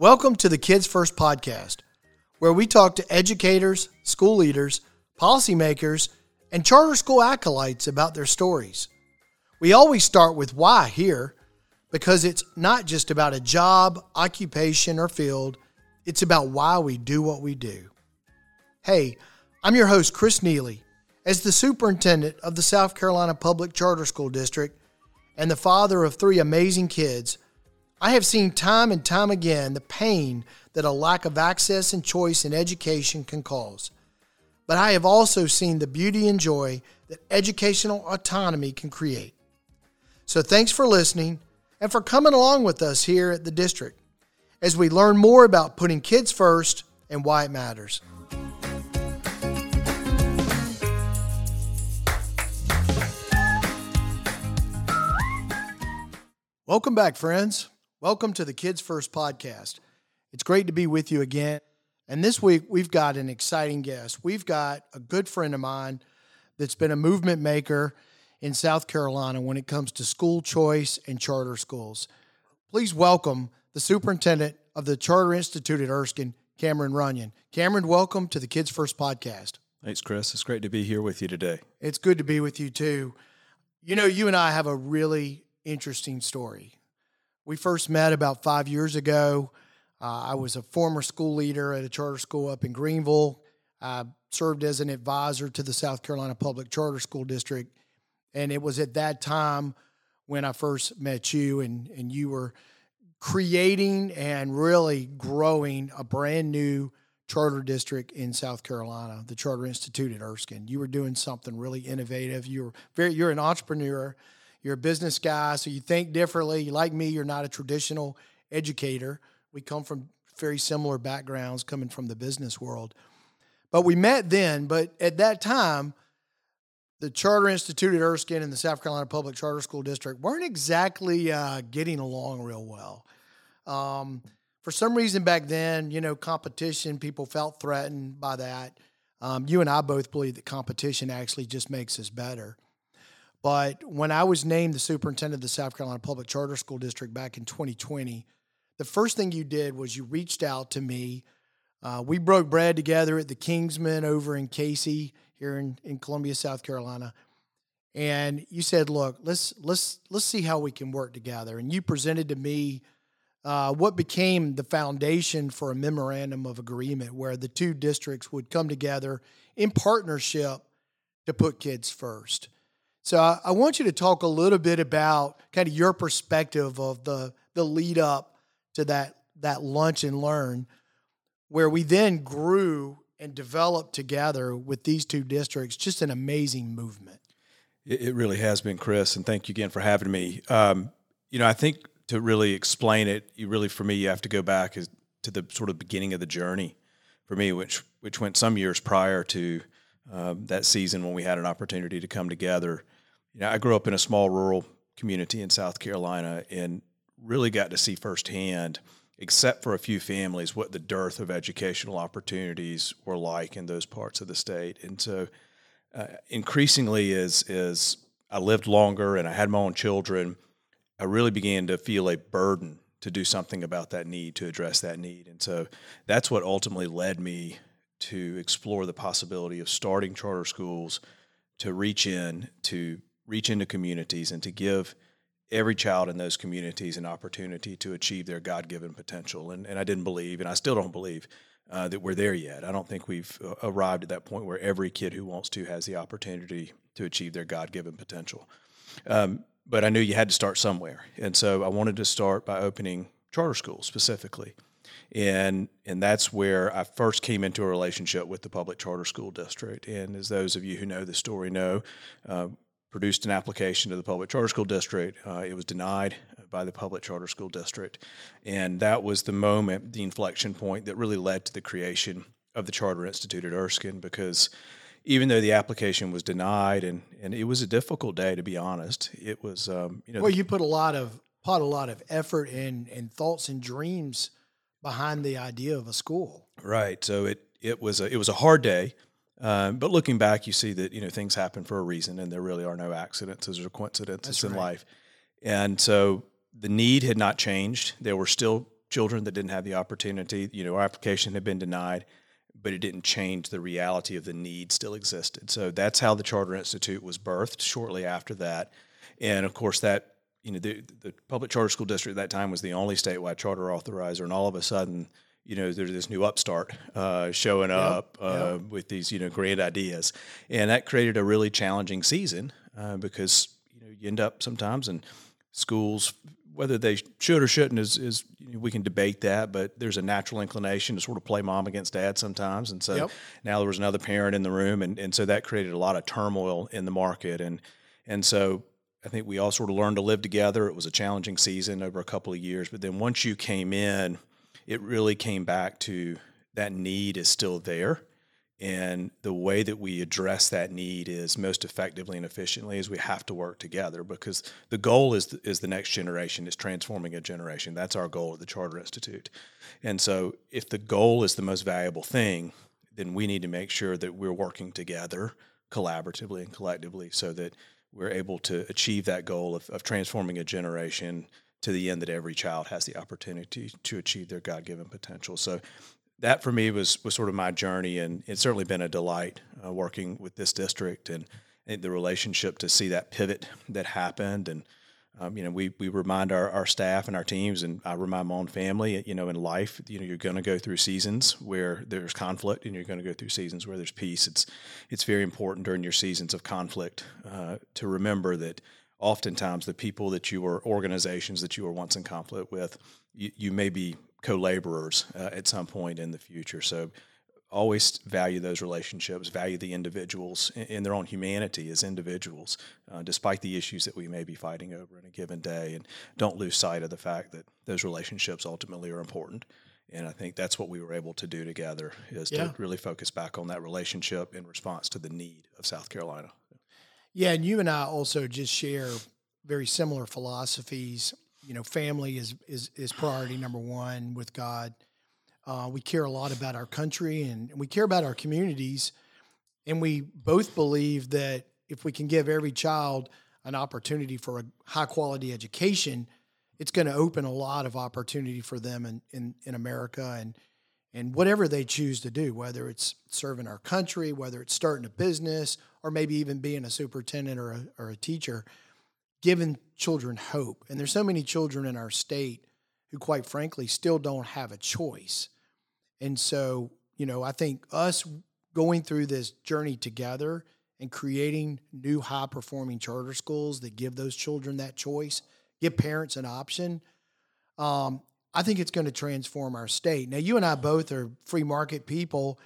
Welcome to the Kids First podcast, where we talk to educators, school leaders, policymakers, and charter school acolytes about their stories. We always start with why here, because it's not just about a job, occupation, or field, it's about why we do what we do. Hey, I'm your host, Chris Neeley. As the superintendent of the South Carolina Public Charter School District and the father of three amazing kids, I have seen time and time again the pain that a lack of access and choice in education can cause. But I have also seen the beauty and joy that educational autonomy can create. So thanks for listening and for coming along with us here at the district as we learn more about putting kids first and why it matters. Welcome back, friends. Welcome to the Kids First podcast. It's great to be with you again. And this week, we've got an exciting guest. We've got a good friend of mine that's been a movement maker in South Carolina when it comes to school choice and charter schools. Please welcome the superintendent of the Charter Institute at Erskine, Cameron Runyan. Cameron, welcome to the Kids First podcast. Thanks, Chris. It's great to be here with you today. It's good to be with you too. You know, you and I have a really interesting story. We first met about five years ago. Uh, I was a former school leader at a charter school up in Greenville. I served as an advisor to the South Carolina Public Charter School District. And it was at that time when I first met you, and, and you were creating and really growing a brand new charter district in South Carolina, the Charter Institute at Erskine. You were doing something really innovative. You were very, you're an entrepreneur you're a business guy, so you think differently. Like me, you're not a traditional educator. We come from very similar backgrounds coming from the business world. But we met then, but at that time, the Charter Institute at Erskine and the South Carolina Public Charter School District weren't exactly uh, getting along real well. Um, for some reason back then, you know, competition, people felt threatened by that. Um, you and I both believe that competition actually just makes us better. But when I was named the superintendent of the South Carolina Public Charter School District back in 2020, the first thing you did was you reached out to me. Uh, we broke bread together at the Kingsman over in Cayce here in, in Columbia, South Carolina. And you said, look, let's let's let's see how we can work together. And you presented to me uh, what became the foundation for a memorandum of agreement where the two districts would come together in partnership to put kids first. So I, I want you to talk a little bit about kind of your perspective of the the lead up to that that lunch and learn, where we then grew and developed together with these two districts. Just an amazing movement. It, it really has been, Chris, and thank you again for having me. Um, you know, I think to really explain it, you really for me you have to go back to the sort of beginning of the journey for me, which which went some years prior to um, that season when we had an opportunity to come together you know, I grew up in a small rural community in South Carolina and really got to see firsthand, except for a few families, what the dearth of educational opportunities were like in those parts of the state. And so, uh, increasingly, as as I lived longer and I had my own children, I really began to feel a burden to do something about that need, to address that need. And so, that's what ultimately led me to explore the possibility of starting charter schools to reach in to reach into communities and to give every child in those communities an opportunity to achieve their God given potential. And, and I didn't believe, and I still don't believe, uh, that we're there yet. I don't think we've uh, arrived at that point where every kid who wants to has the opportunity to achieve their God given potential. Um, but I knew you had to start somewhere. And so I wanted to start by opening charter schools specifically. And, and that's where I first came into a relationship with the public charter school district. And as those of you who know the story know, uh, produced an application to the public charter school district. Uh, it was denied by the public charter school district. And that was the moment, the inflection point that really led to the creation of the Charter Institute at Erskine because even though the application was denied and, and it was a difficult day to be honest, it was um, you know Well you put a lot of put a lot of effort and, and thoughts and dreams behind the idea of a school. Right. So it it was a it was a hard day. Um, but looking back, you see that you know things happen for a reason, and there really are no accidents or coincidences That's in right. life. And so the need had not changed. There were still children that didn't have the opportunity. You know, our application had been denied, but it didn't change the reality of the need still existed. So that's how the Charter Institute was birthed shortly after that. And of course, that you know the, the public charter school district at that time was the only statewide charter authorizer, and all of a sudden, you know, there's this new upstart uh, showing yep, up uh, yep. with these you know grand ideas, and that created a really challenging season uh, because you know you end up sometimes in schools whether they should or shouldn't is, is you know, we can debate that, but there's a natural inclination to sort of play mom against dad sometimes. And so yep. now there was another parent in the room, and, and so that created a lot of turmoil in the market. And and so I think we all sort of learned to live together. It was a challenging season over a couple of years, but then once you came in, it really came back to that need is still there and the way that we address that need is most effectively and efficiently is we have to work together because the goal is is the next generation is transforming a generation. That's our goal at the Charter Institute. And so if the goal is the most valuable thing, then we need to make sure that we're working together collaboratively and collectively so that we're able to achieve that goal of, of transforming a generation to the end that every child has the opportunity to achieve their God-given potential. So that for me was was sort of my journey, and it's certainly been a delight uh, working with this district and, and, the relationship to see that pivot that happened. And um, you know, we we remind our, our staff and our teams, and I remind my own family, you know, in life, you know, you're going to go through seasons where there's conflict, and you're going to go through seasons where there's peace. It's it's very important during your seasons of conflict uh, to remember that oftentimes the people that you were organizations that you were once in conflict with, you, you may be co-laborers uh, at some point in the future. So always value those relationships, value the individuals in, their own humanity as individuals, uh, despite the issues that we may be fighting over in a given day. And don't lose sight of the fact that those relationships ultimately are important. And I think that's what we were able to do together is yeah. to really focus back on that relationship in response to the need of South Carolina. Yeah, and you and I also just share very similar philosophies you know, family is is is priority number one with God. Uh, we care a lot about our country and we care about our communities, and we both believe that if we can give every child an opportunity for a high quality education, it's going to open a lot of opportunity for them in, in, in America and and whatever they choose to do, whether it's serving our country, whether it's starting a business, or maybe even being a superintendent or a, or a teacher giving children hope. And there's so many children in our state who, quite frankly, still don't have a choice. And so, you know, I think us going through this journey together and creating new high performing charter schools that give those children that choice, give parents an option, um, I think it's going to transform our state. Now, you and I both are free market people.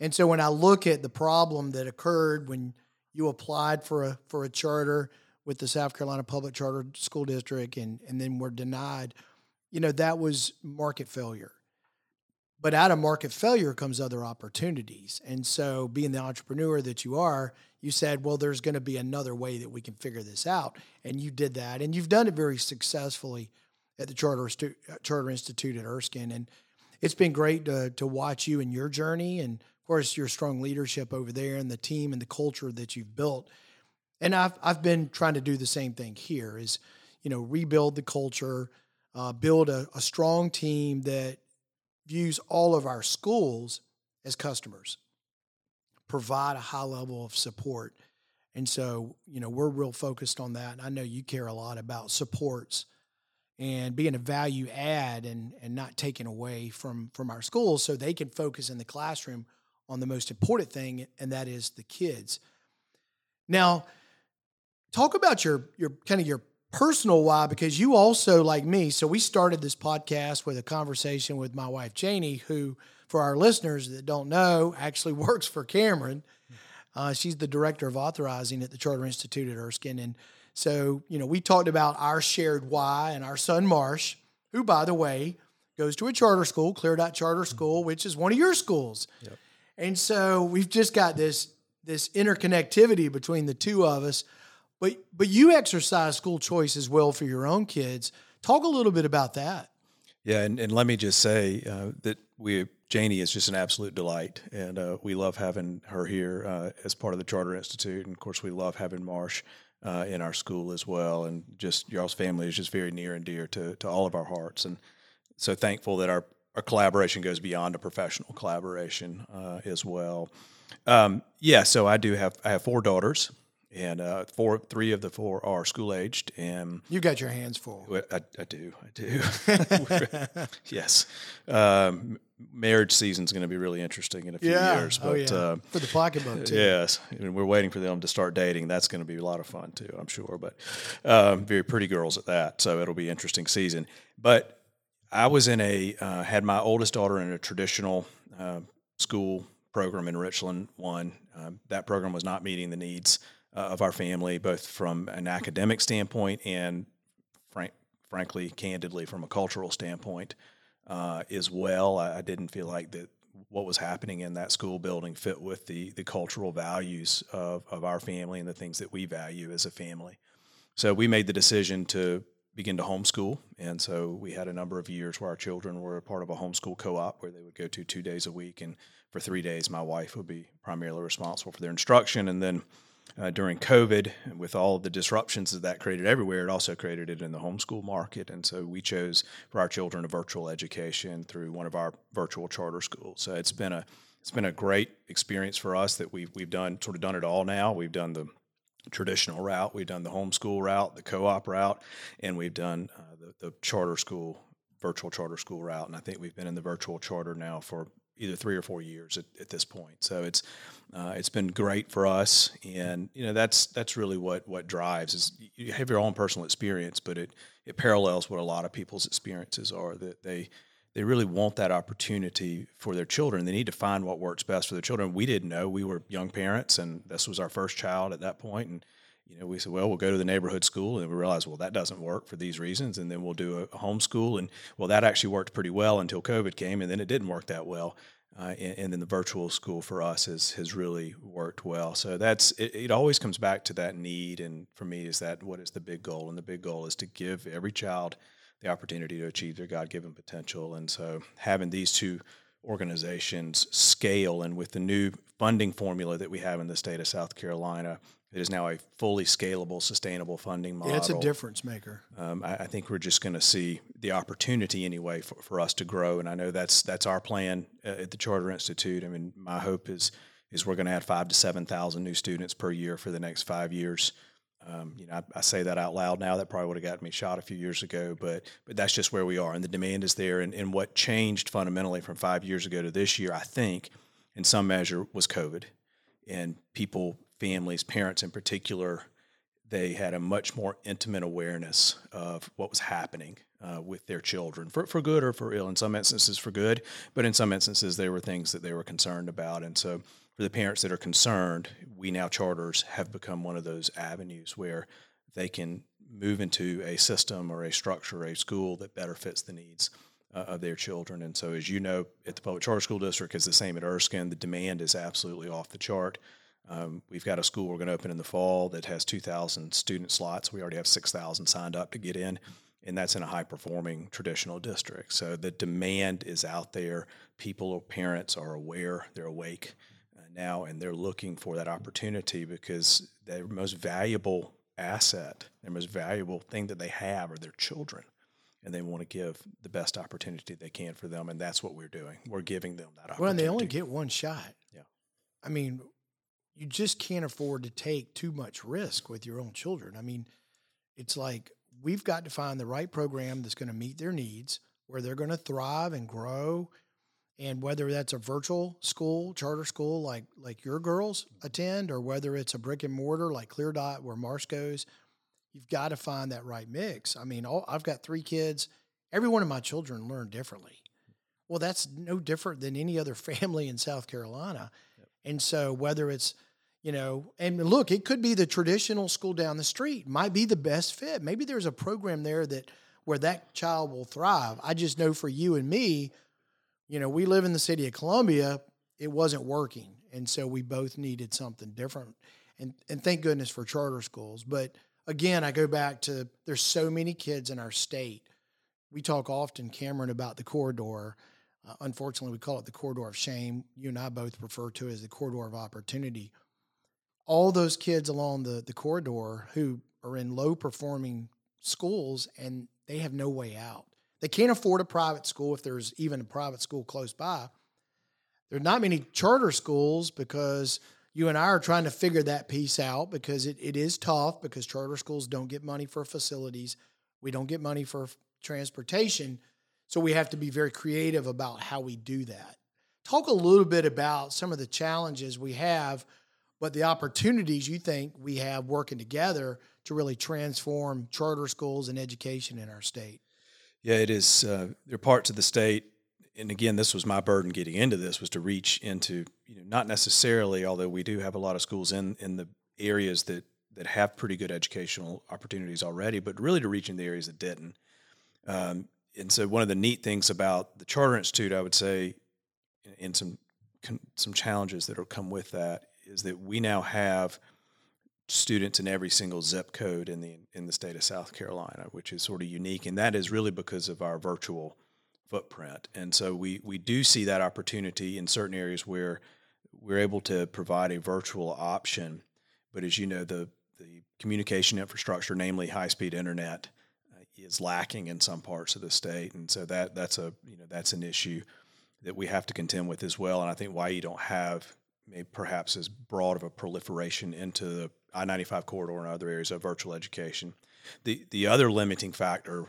And so when I look at the problem that occurred when you applied for a for a charter, with the South Carolina Public Charter School District and, and then were denied, you know, that was market failure. But out of market failure comes other opportunities. And so, being the entrepreneur that you are, you said, well, there's going to be another way that we can figure this out. And you did that. And you've done it very successfully at the Charter, Charter Institute at Erskine. And it's been great to, to watch you and your journey. And of course, your strong leadership over there and the team and the culture that you've built and I've I've been trying to do the same thing here. Is you know rebuild the culture, uh, build a, a strong team that views all of our schools as customers, provide a high level of support, and so you know we're real focused on that. And I know you care a lot about supports and being a value add and and not taken away from from our schools so they can focus in the classroom on the most important thing and that is the kids. Now, talk about your your kind of your personal why because you also like me so we started this podcast with a conversation with my wife janie who for our listeners that don't know actually works for cameron uh, she's the director of authorizing at the charter institute at erskine and so you know we talked about our shared why and our son marsh who by the way goes to a charter school clear dot charter mm-hmm. school which is one of your schools yep. and so we've just got this this interconnectivity between the two of us but but you exercise school choice as well for your own kids. Talk a little bit about that. Yeah, and, and let me just say uh, that we Janie is just an absolute delight, and uh, we love having her here uh, as part of the Charter Institute, and of course we love having Marsh uh, in our school as well. And just y'all's family is just very near and dear to to all of our hearts, and so thankful that our our collaboration goes beyond a professional collaboration uh, as well. Um, yeah, so I do have I have four daughters, and uh, four three of the four are school aged, and You got your hands full. I, I do I do yes. Um, marriage season is going to be really interesting in a few Yeah. years, oh, but. yeah. Uh, For the pocketbook, too. Yes, and we're waiting for them to start dating. That's going to be a lot of fun too, I'm sure. But um, very pretty girls at that, so it'll be an interesting season. But I was in a uh, had my oldest daughter in a traditional uh, school program in Richland. One um, that program was not meeting the needs uh, of our family, both from an academic standpoint and, frank, frankly, candidly, from a cultural standpoint uh, as well. I, I didn't feel like that what was happening in that school building fit with the the cultural values of, of our family and the things that we value as a family. So we made the decision to begin to homeschool, and so we had a number of years where our children were a part of a homeschool co-op where they would go to two days a week, and for three days, my wife would be primarily responsible for their instruction, and then. Uh, during COVID, with all the disruptions that that created everywhere, it also created it in the homeschool market. And so we chose for our children a virtual education through one of our virtual charter schools. So it's been a it's been a great experience for us that we've we've done sort of done it all now. We've done the traditional route, we've done the homeschool route, the co-op route, and we've done uh, the, the charter school, virtual charter school route. And I think we've been in the virtual charter now for either three or four years at, at this point. So it's uh, it's been great for us, and you know that's that's really what what drives is you have your own personal experience, but it it parallels what a lot of people's experiences are that they they really want that opportunity for their children. They need to find what works best for their children. We didn't know we were young parents, and this was our first child at that point, and you know, we said, well, we'll go to the neighborhood school, and we realized, well, that doesn't work for these reasons, and then we'll do a, homeschool, and well, that actually worked pretty well until COVID came, and then it didn't work that well, uh, and, and then the virtual school for us has has really worked well. So that's it, it. Always comes back to that need, and for me, is that what is the big goal? And the big goal is to give every child the opportunity to achieve their God given potential, and so having these two organizations scale, and with the new funding formula that we have in the state of South Carolina it is now a fully scalable, sustainable funding model. Yeah, it's a difference maker. Um, I, I, think we're just going to see the opportunity anyway for, for us to grow, and I know that's that's our plan at the Charter Institute. I mean, my hope is is we're going to add five to seven thousand new students per year for the next five years. Um, you know, I, I, say that out loud now. That probably would have gotten me shot a few years ago, but but that's just where we are, and the demand is there. And, and what changed fundamentally from five years ago to this year, I think, in some measure, was COVID, and people families, parents in particular, they had a much more intimate awareness of what was happening uh, with their children, for, for good or for ill. In some instances, for good, but in some instances, there were things that they were concerned about. And so, for the parents that are concerned, we now charters have become one of those avenues where they can move into a system or a structure, a school that better fits the needs uh, of their children. And so, as you know, at the public charter school district, it's the same at Erskine. The demand is absolutely off the chart. Um, we've got a school we're going to open in the fall that has 2,000 student slots. We already have 6,000 signed up to get in, and that's in a high performing traditional district. So the demand is out there. People or parents are aware, they're awake uh, now, and they're looking for that opportunity because their most valuable asset, their most valuable thing that they have are their children. And they want to give the best opportunity they can for them, and that's what we're doing. We're giving them that opportunity. Well, and they only get one shot. Yeah. I mean, you just can't afford to take too much risk with your own children. I mean, it's like we've got to find the right program that's going to meet their needs, where they're going to thrive and grow. And whether that's a virtual school, charter school like like your girls attend, or whether it's a brick and mortar like Clear Dot where Marsh goes, you've got to find that right mix. I mean, all, I've got three kids. Every one of my children learn differently. Well, that's no different than any other family in South Carolina. Yep. And so whether it's you know and look it could be the traditional school down the street might be the best fit. Maybe there's a program there that where that child will thrive. I just know for you and me you know we live in the city of columbia it wasn't working and so we both needed something different. And and thank goodness for charter schools but again i go back to there's so many kids in our state. We talk often cameron about the corridor. Uh, unfortunately we call it the corridor of shame. You and i both refer to it as the corridor of opportunity all those kids along the, the corridor who are in low performing schools and they have no way out. They can't afford a private school if there's even a private school close by. There are not many charter schools because you and I are trying to figure that piece out because it, it is tough because charter schools don't get money for facilities. We don't get money for transportation. So we have to be very creative about how we do that. Talk a little bit about some of the challenges we have, but the opportunities you think we have working together to really transform charter schools and education in our state. Yeah, it is. Uh, there are parts of the state, and again, this was my burden getting into this was to reach into, you know, not necessarily, although we do have a lot of schools in in the areas that that have pretty good educational opportunities already, but really to reach in the areas that didn't. Um, and so, one of the neat things about the Charter Institute, I would say, and some some challenges that will come with that, is that we now have students in every single zip code in the in the state of South Carolina, which is sort of unique, and that is really because of our virtual footprint. And so we we do see that opportunity in certain areas where we're able to provide a virtual option. But as you know, the the communication infrastructure, namely high speed internet, uh, is lacking in some parts of the state, and so that that's a you know that's an issue that we have to contend with as well. And I think why you don't have perhaps as broad of a proliferation into the I ninety five corridor and other areas of virtual education. The the other limiting factor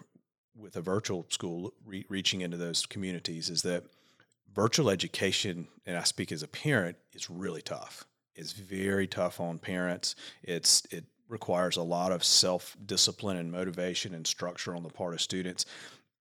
with a virtual school re- reaching into those communities is that virtual education, and I speak as a parent, is really tough. It's very tough on parents. It's it requires a lot of self discipline and motivation and structure on the part of students.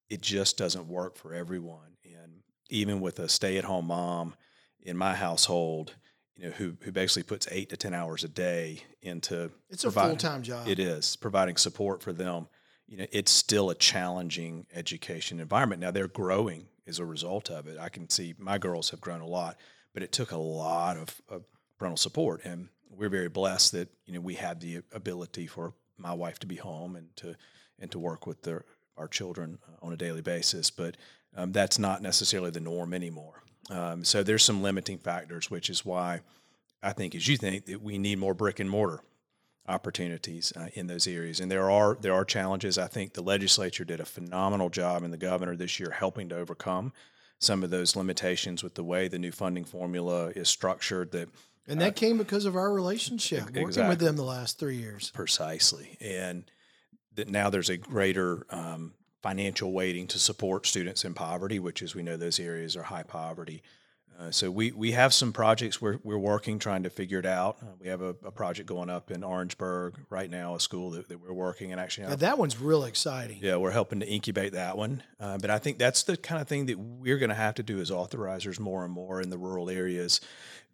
It just doesn't work for everyone. And even with a stay at home mom in my household, you know, who who basically puts eight to ten hours a day into it's a full time job. It is providing support for them. You know, it's still a challenging education environment. Now they're growing as a result of it. I can see my girls have grown a lot, but it took a lot of, of parental support, and we're very blessed that you know we have the ability for my wife to be home and to and to work with their our children on a daily basis. But um, that's not necessarily the norm anymore. Um, so there's some limiting factors, which is why I think, as you think, that we need more brick and mortar opportunities uh, in those areas. And there are there are challenges. I think the legislature did a phenomenal job, and the governor this year helping to overcome some of those limitations with the way the new funding formula is structured. That and that uh, came because of our relationship exactly. working with them the last three years. Precisely, and that now there's a greater um, financial weighting to support students in poverty, which, as we know, those areas are high poverty. Uh, so we, we have some projects we're, we're working trying to figure it out. Uh, we have a, a, project going up in Orangeburg right now, a school that, that we're working and actually. That one's real exciting. Yeah, we're helping to incubate that one. Uh, but I think that's the kind of thing that we're going to have to do as authorizers more and more in the rural areas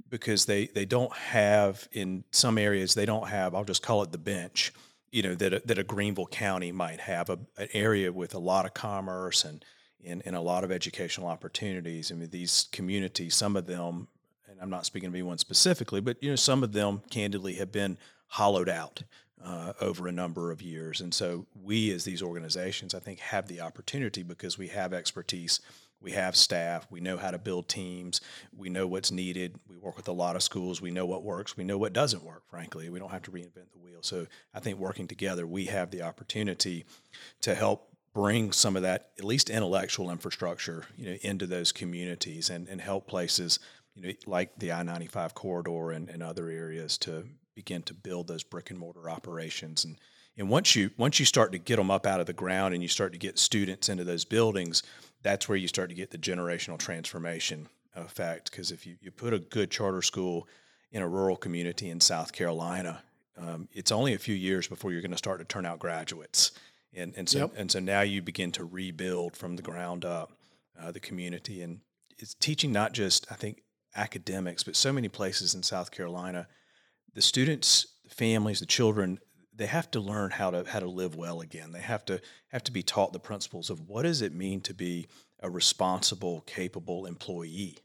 because they, they don't have, in some areas, they don't have, I'll just call it the bench you know that a, that a Greenville County might have a, an area with a lot of commerce and, and and a lot of educational opportunities. I mean, these communities, some of them, and I'm not speaking of anyone specifically, but you know, some of them candidly have been hollowed out uh, over a number of years, and so we as these organizations, I think, have the opportunity because we have expertise we have staff. We know how to build teams. We know what's needed. We work with a lot of schools. We know what works. We know what doesn't work, frankly. We don't have to reinvent the wheel. So I think working together, we have the opportunity to help bring some of that, at least intellectual infrastructure, you know, into those communities and, and help places, you know, like the I-95 corridor and, and other areas to begin to build those brick and mortar operations. And, and once you once you start to get them up out of the ground and you start to get students into those buildings, that's where you start to get the generational transformation effect. Because if you, you put a good charter school in a rural community in South Carolina, um, it's only a few years before you're going to start to turn out graduates. And, and so yep. and so now you begin to rebuild from the ground up uh, the community and it's teaching not just I think academics but so many places in South Carolina the students the families the children they have to learn how to how to live well again. They have to have to be taught the principles of what does it mean to be a responsible, capable employee.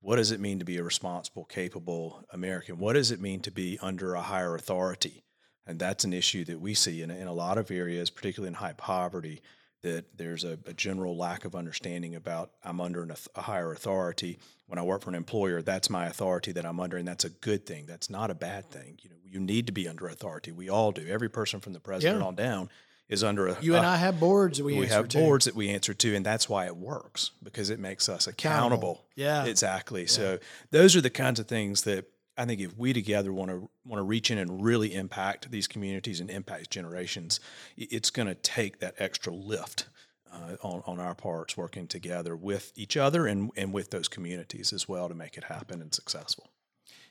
What does it mean to be a responsible, capable American? What does it mean to be under a higher authority? And that's an issue that we see in, in a lot of areas, particularly in high poverty that there's a, a, general lack of understanding about I'm under an, a higher authority. When I work for an employer, that's my authority that I'm under, and that's a good thing. That's not a bad thing. You know, you need to be under authority. We all do. Every person from the president yeah. on down is under a You and I have boards that we, we have to. boards that we answer to, and that's why it works because it makes us accountable. Yeah. exactly. So those are the kinds of things that I think if we together want to want to reach in and really impact these communities and impact generations, it's going to take that extra lift. Uh, on, on our parts, working together with each other and, and with those communities as well to make it happen and successful.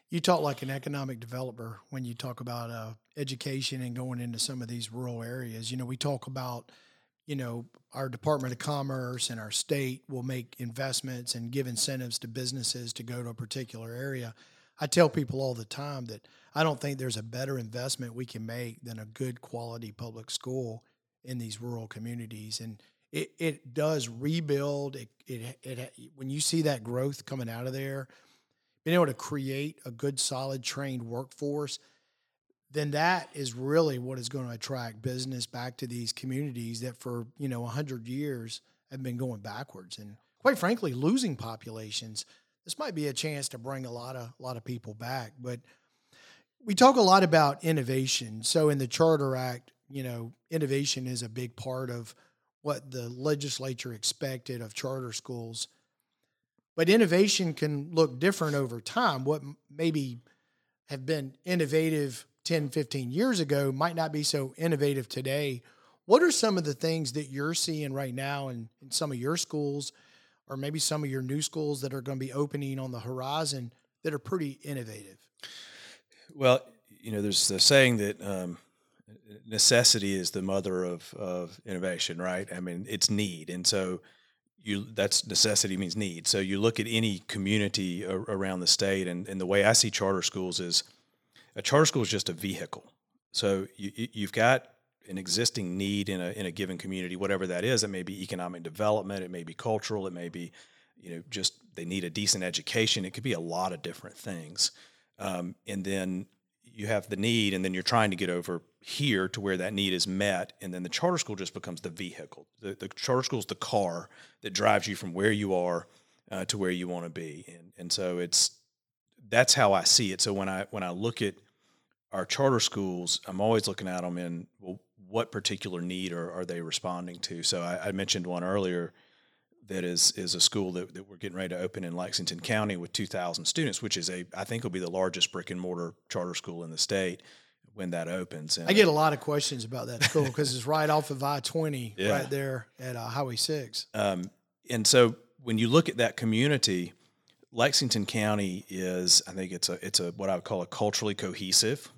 You talk like an economic developer when you talk about uh, education and going into some of these rural areas. You know, we talk about, you know, our Department of Commerce and our state will make investments and give incentives to businesses to go to a particular area. I tell people all the time that I don't think there's a better investment we can make than a good quality public school in these rural communities. And it, it does rebuild. It, it, it, when you see that growth coming out of there, being able to create a good, solid, trained workforce, then that is really what is going to attract business back to these communities that for you know hundred years have been going backwards and quite frankly losing populations. This might be a chance to bring a lot of a lot of people back, but we talk a lot about innovation. So in the Charter Act, you know, innovation is a big part of what the legislature expected of charter schools. But innovation can look different over time. What maybe have been innovative 10, 15 years ago might not be so innovative today. What are some of the things that you're seeing right now in, in some of your schools, or maybe some of your new schools that are going to be opening on the horizon that are pretty innovative? Well, you know, there's the saying that um, necessity is the mother of, of innovation, right? I mean, it's need, and so you that's necessity means need. So you look at any community a, around the state, and, and the way I see charter schools is a charter school is just a vehicle. So you, you- you've got an existing need in a in a given community, whatever that is. It may be economic development, it may be cultural, it may be you know just they need a decent education. It could be a lot of different things um, and then you have the need, and then you're trying to get over here to where that need is met, and then the charter school just becomes the vehicle. The, the charter school is the car that drives you from where you are uh, to where you want to be, and and so it's that's how I see it. So when I when I look at our charter schools, I'm always looking at them in well, what particular need are, are they responding to? So I, I mentioned one earlier that is is a school that, that we're getting ready to open in Lexington County with 2,000 students, which is a I think will be the largest brick and mortar charter school in the state when that opens. And I get a lot of questions about that school because it's right off of I 20, Yeah. right there at uh, Highway 6. Um, and so when you look at that community, Lexington County is, I think it's a it's a what I would call a culturally cohesive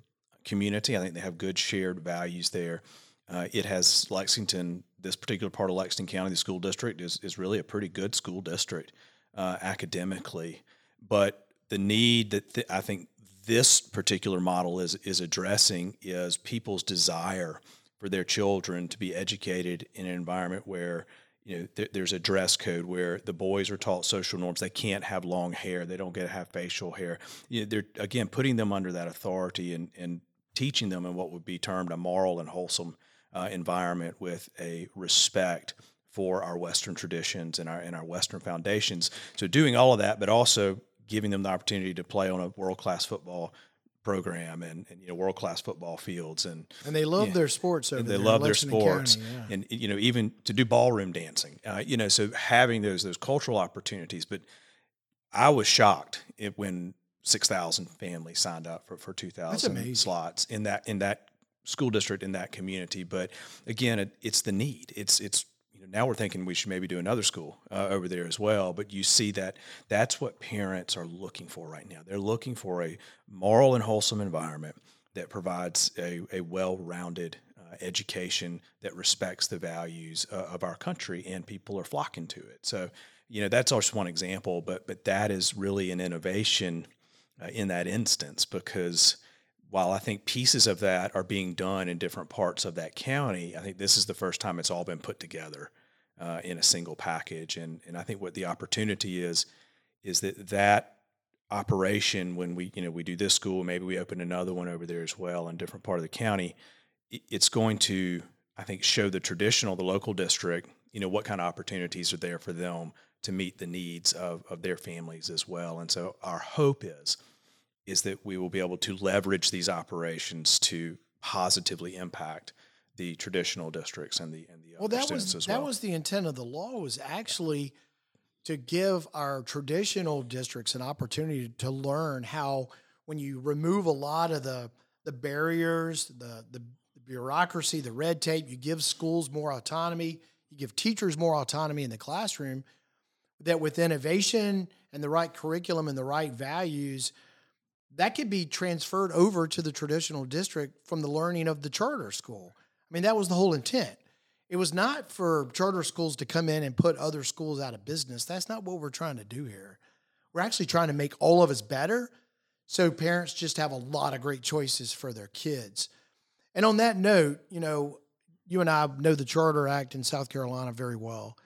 community. I think they have good shared values there. Uh, it has Lexington, this particular part of Lexington County, the school district is is really a pretty good school district uh, academically, but the need that th- I think this particular model is is addressing is people's desire for their children to be educated in an environment where you know there, there's a dress code where the boys are taught social norms. They can't have long hair. They don't get to have facial hair. You know, they're again putting them under that authority and and teaching them in what would be termed a moral and wholesome uh, environment with a respect for our Western traditions and our and our Western foundations. So doing all of that, but also giving them the opportunity to play on a world class football program and, and you know world class football fields and And they love Yeah. their sports over and they there love their sports County, yeah. and you know even to do ballroom dancing uh, you know so having those those cultural opportunities but i was shocked when 6000 families signed up for, for 2000 slots in that in that school district in that community but again it, it's the need. It's it's you know now we're thinking we should maybe do another school uh, over there as well but you see that that's what parents are looking for right now. They're looking for a moral and wholesome environment that provides a, a well-rounded uh, education that respects the values uh, of our country and people are flocking to it. So you know that's just one example but but that is really an innovation uh, in that instance because while I think pieces of that are being done in different parts of that county, I think this is the first time it's all been put together uh, in a single package. And and I think what the opportunity is is that that operation when we you know we do this school, maybe we open another one over there as well in different part of the county. It's going to I think show the traditional, the local district, you know what kind of opportunities are there for them to meet the needs of, of their families as well. And so our hope is is that we will be able to leverage these operations to positively impact the traditional districts and the and the well, other that students was as well. that was the intent of the law was actually to give our traditional districts an opportunity to learn how when you remove a lot of the the barriers, the the bureaucracy, the red tape, you give schools more autonomy, you give teachers more autonomy in the classroom, that with innovation and the right curriculum and the right values, that could be transferred over to the traditional district from the learning of the charter school. I mean, that was the whole intent. It was not for charter schools to come in and put other schools out of business. That's not what we're trying to do here. We're actually trying to make all of us better so parents just have a lot of great choices for their kids. And on that note, you know, you and I know the Charter Act in South Carolina very well.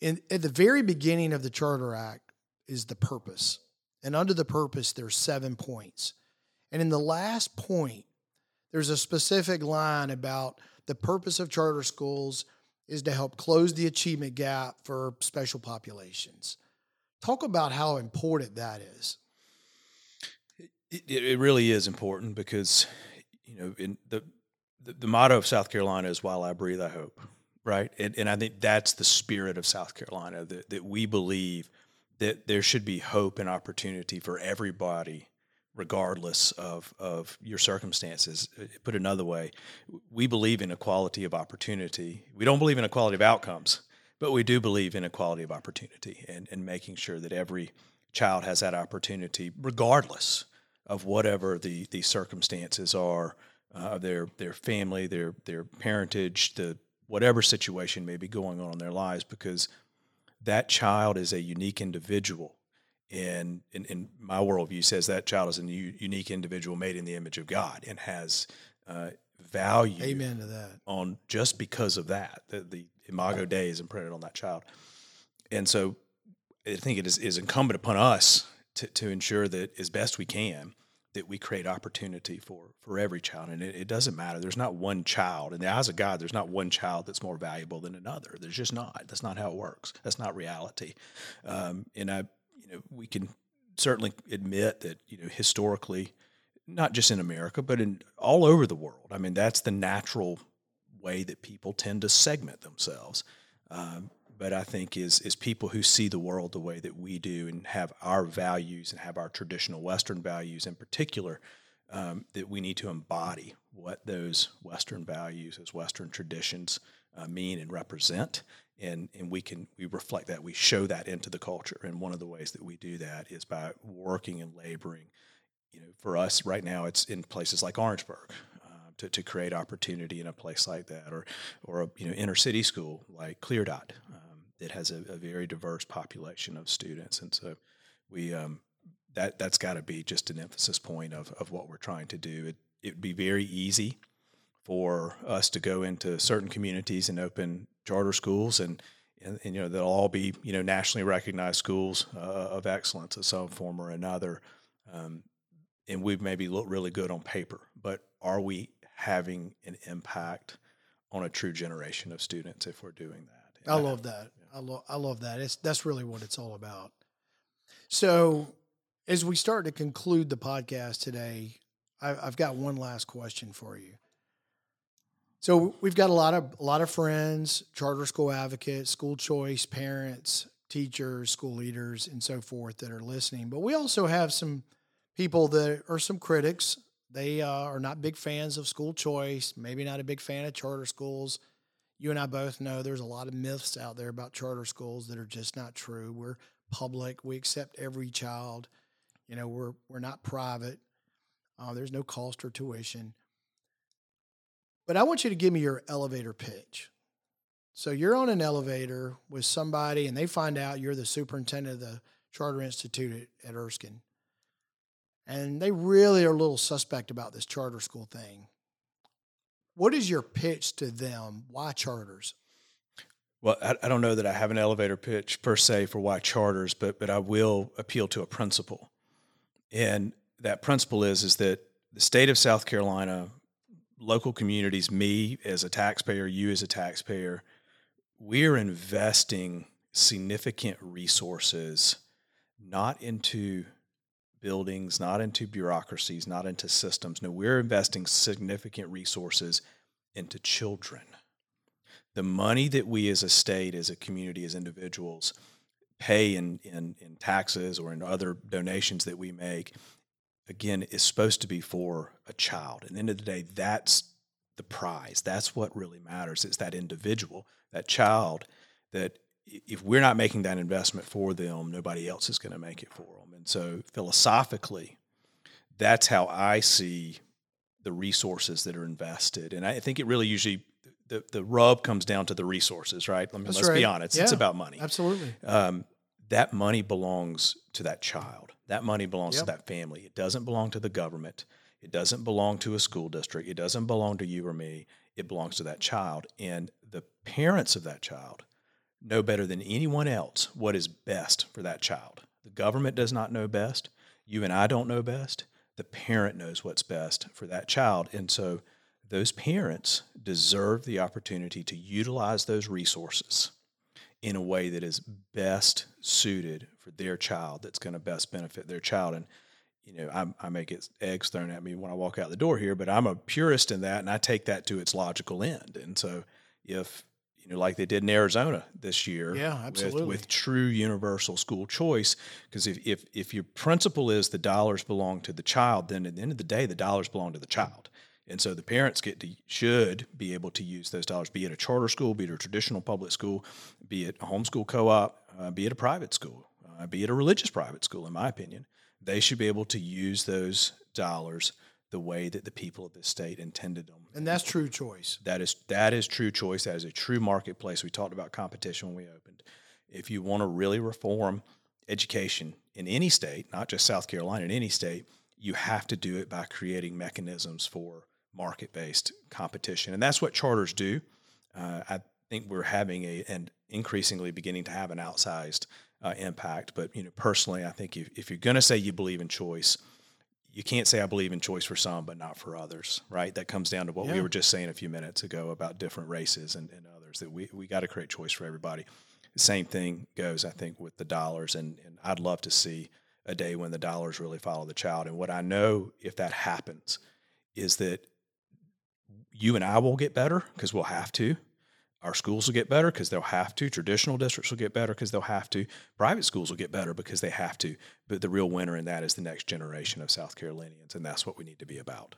In, at the very beginning of the Charter Act is the purpose. And under the purpose, there's seven points. And in the last point, there's a specific line about the purpose of charter schools is to help close the achievement gap for special populations. Talk about how important that is. It, it really is important because, you know, in the, the, the motto of South Carolina is "While I breathe, I hope." Right, and and I think that's the spirit of South Carolina that that we believe that there should be hope and opportunity for everybody regardless of, of your circumstances. Uh, put another way, we believe in equality of opportunity. We don't believe in equality of outcomes, but we do believe in equality of opportunity and, and making sure that every child has that opportunity, regardless of whatever the, the circumstances are uh, their their family, their their parentage, the whatever situation may be going on in their lives, because that child is a unique individual and in, in my worldview says that child is a u- unique individual made in the image of God and has uh, value. Amen to that. On just because of that, the, the imago Dei is imprinted on that child, and so I think it is, is incumbent upon us to, to ensure that as best we can that we create opportunity for for every child, and it, it doesn't matter. There's not one child in the eyes of God. There's not one child that's more valuable than another. There's just not. That's not how it works. That's not reality. Um, and I you know, we can certainly admit that you know historically, not just in America, but in all over the world. I mean, that's the natural way that people tend to segment themselves. Um, but I think is is people who see the world the way that we do and have our values and have our traditional Western values in particular, um, that we need to embody what those Western values, those Western traditions uh, mean and represent, and and we can we reflect that we show that into the culture. And one of the ways that we do that is by working and laboring. You know for us right now it's in places like orangeburg uh, to, to create opportunity in a place like that or or a you know inner city school like clear dot um, that has a, a, very diverse population of students. And so we um, that that's got to be just an emphasis point of, of what we're trying to do. It it would be very easy for us to go into certain communities and open charter schools and, and, and, you know they'll all be you know nationally recognized schools uh, of excellence of some form or another. Um, and we maybe look really good on paper but are we having an impact on a true generation of students if we're doing that? And i love that. I, lo- I love that it's that's really what it's all about so as we start to conclude the podcast today I, i've got one last question for you so we've got a lot of a lot of friends, charter school advocates, school choice parents, teachers, school leaders, and so forth that are listening. But we also have some people that are some critics. They uh, are not big fans of school choice, maybe not a big fan of charter schools. You and I both know there's a lot of myths out there about charter schools that are just not true. We're public. We accept every child. You know, we're we're not private. Uh, there's no cost or tuition. But I want you to give me your elevator pitch. So you're on an elevator with somebody and they find out you're the superintendent of the Charter Institute at, at Erskine. And they really are a little suspect about this charter school thing. What is your pitch to them? Why charters? Well, I, I don't know that I have an elevator pitch per se for why charters, but but I will appeal to a principle, and that principle is is that the state of South Carolina local communities, me as a taxpayer, you as a taxpayer, we're investing significant resources not into buildings, not into bureaucracies, not into systems. No, we're investing significant resources into children. The money that we as a state, as a community, as individuals pay in, in, in taxes or in other donations that we make, again, is supposed to be for a child. At the end of the day, that's the prize. That's what really matters. It's that individual, that child, that if we're not making that investment for them, nobody else is going to make it for them. So philosophically, that's how I see the resources that are invested. And I think it really usually the, the rub comes down to the resources, right? I mean, let's right. be honest, yeah, it's about money. Absolutely. Um, that money belongs to that child. That money belongs yep. to that family. It doesn't belong to the government. It doesn't belong to a school district. It doesn't belong to you or me. It belongs to that child. And the parents of that child know better than anyone else what is best for that child. The government does not know best. You and I don't know best. The parent knows what's best for that child. And so those parents deserve the opportunity to utilize those resources in a way that is best suited for their child, that's going to best benefit their child. And, you know, I, I may get eggs thrown at me when I walk out the door here, but I'm a purist in that and I take that to its logical end. And so if you know, like they did in Arizona this year. Yeah, absolutely. With, with true universal school choice. Because if, if, if your principle is the dollars belong to the child, then at the end of the day, the dollars belong to the child. And so the parents get to should be able to use those dollars, be it a charter school, be it a traditional public school, be it a homeschool co-op, uh, be it a private school, uh, be it a religious private school. In my opinion, they should be able to use those dollars the way that the people of this state intended them. And that's true choice. That is that is true choice. That is a true marketplace. We talked about competition when we opened. If you want to really reform education in any state, not just South Carolina, in any state, you have to do it by creating mechanisms for market-based competition, and that's what charters do. Uh, I think we're having a and increasingly beginning to have an outsized uh, impact. But you know, personally, I think if, if you're going to say you believe in choice, you can't say I believe in choice for some, but not for others, right? That comes down to what yeah. we were just saying a few minutes ago about different races and, and others. That we we got to create choice for everybody. The same thing goes, I think, with the dollars, and, and I'd love to see a day when the dollars really follow the child. And what I know, if that happens, is that you and I will get better because we'll have to. Our schools will get better because they'll have to. Traditional districts will get better because they'll have to. Private schools will get better because they have to. But the real winner in that is the next generation of South Carolinians, and that's what we need to be about.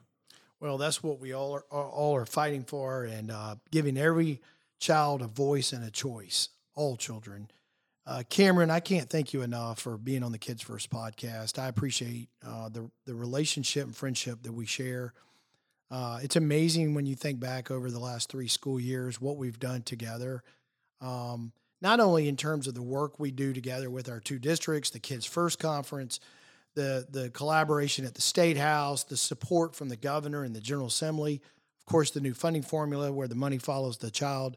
Well, that's what we all are all are fighting for, and uh, giving every child a voice and a choice. All children. Uh, Cameron, I can't thank you enough for being on the Kids First podcast. I appreciate uh, the the relationship and friendship that we share. Uh, it's amazing when you think back over the last three school years what we've done together. Um, not only in terms of the work we do together with our two districts, the Kids First Conference, the the collaboration at the State House, the support from the governor and the General Assembly, of course, the new funding formula where the money follows the child.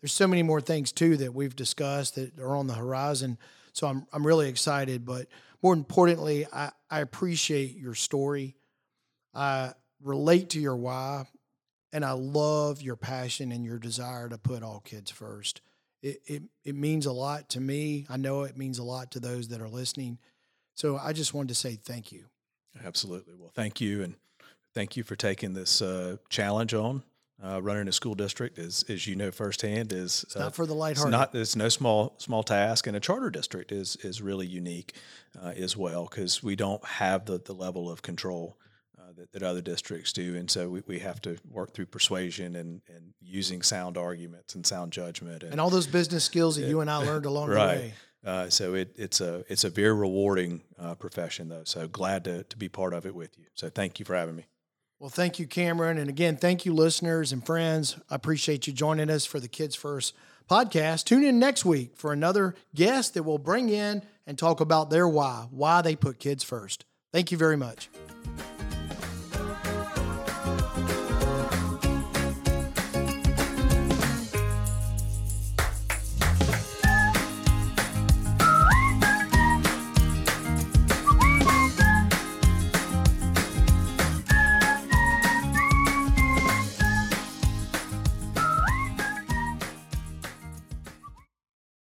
There's so many more things too that we've discussed that are on the horizon. So I'm I'm really excited, but more importantly, I, I appreciate your story. I relate to your why, and I love your passion and your desire to put all kids first. It, it, it means a lot to me. I know it means a lot to those that are listening. So I just wanted to say thank you. Absolutely. Well, thank you. And thank you for taking this uh, challenge on. Uh, running a school district, as as you know firsthand, is it's not uh, for the lighthearted. It's not. It's no small small task, and a charter district is is really unique uh, as well because we don't have the the level of control that, that other districts do. And so we, we have to work through persuasion and, and using sound arguments and sound judgment and, and all those business skills that it, you and I learned along right. the way. Uh, so it, it's a it's a very rewarding uh, profession though. So glad to, to be part of it with you. So thank you for having me. Well, thank you, Cameron, and again, thank you, listeners and friends. I appreciate you joining us for the Kids First podcast. Tune in next week for another guest that we'll bring in and talk about their why, why they put kids first. Thank you very much.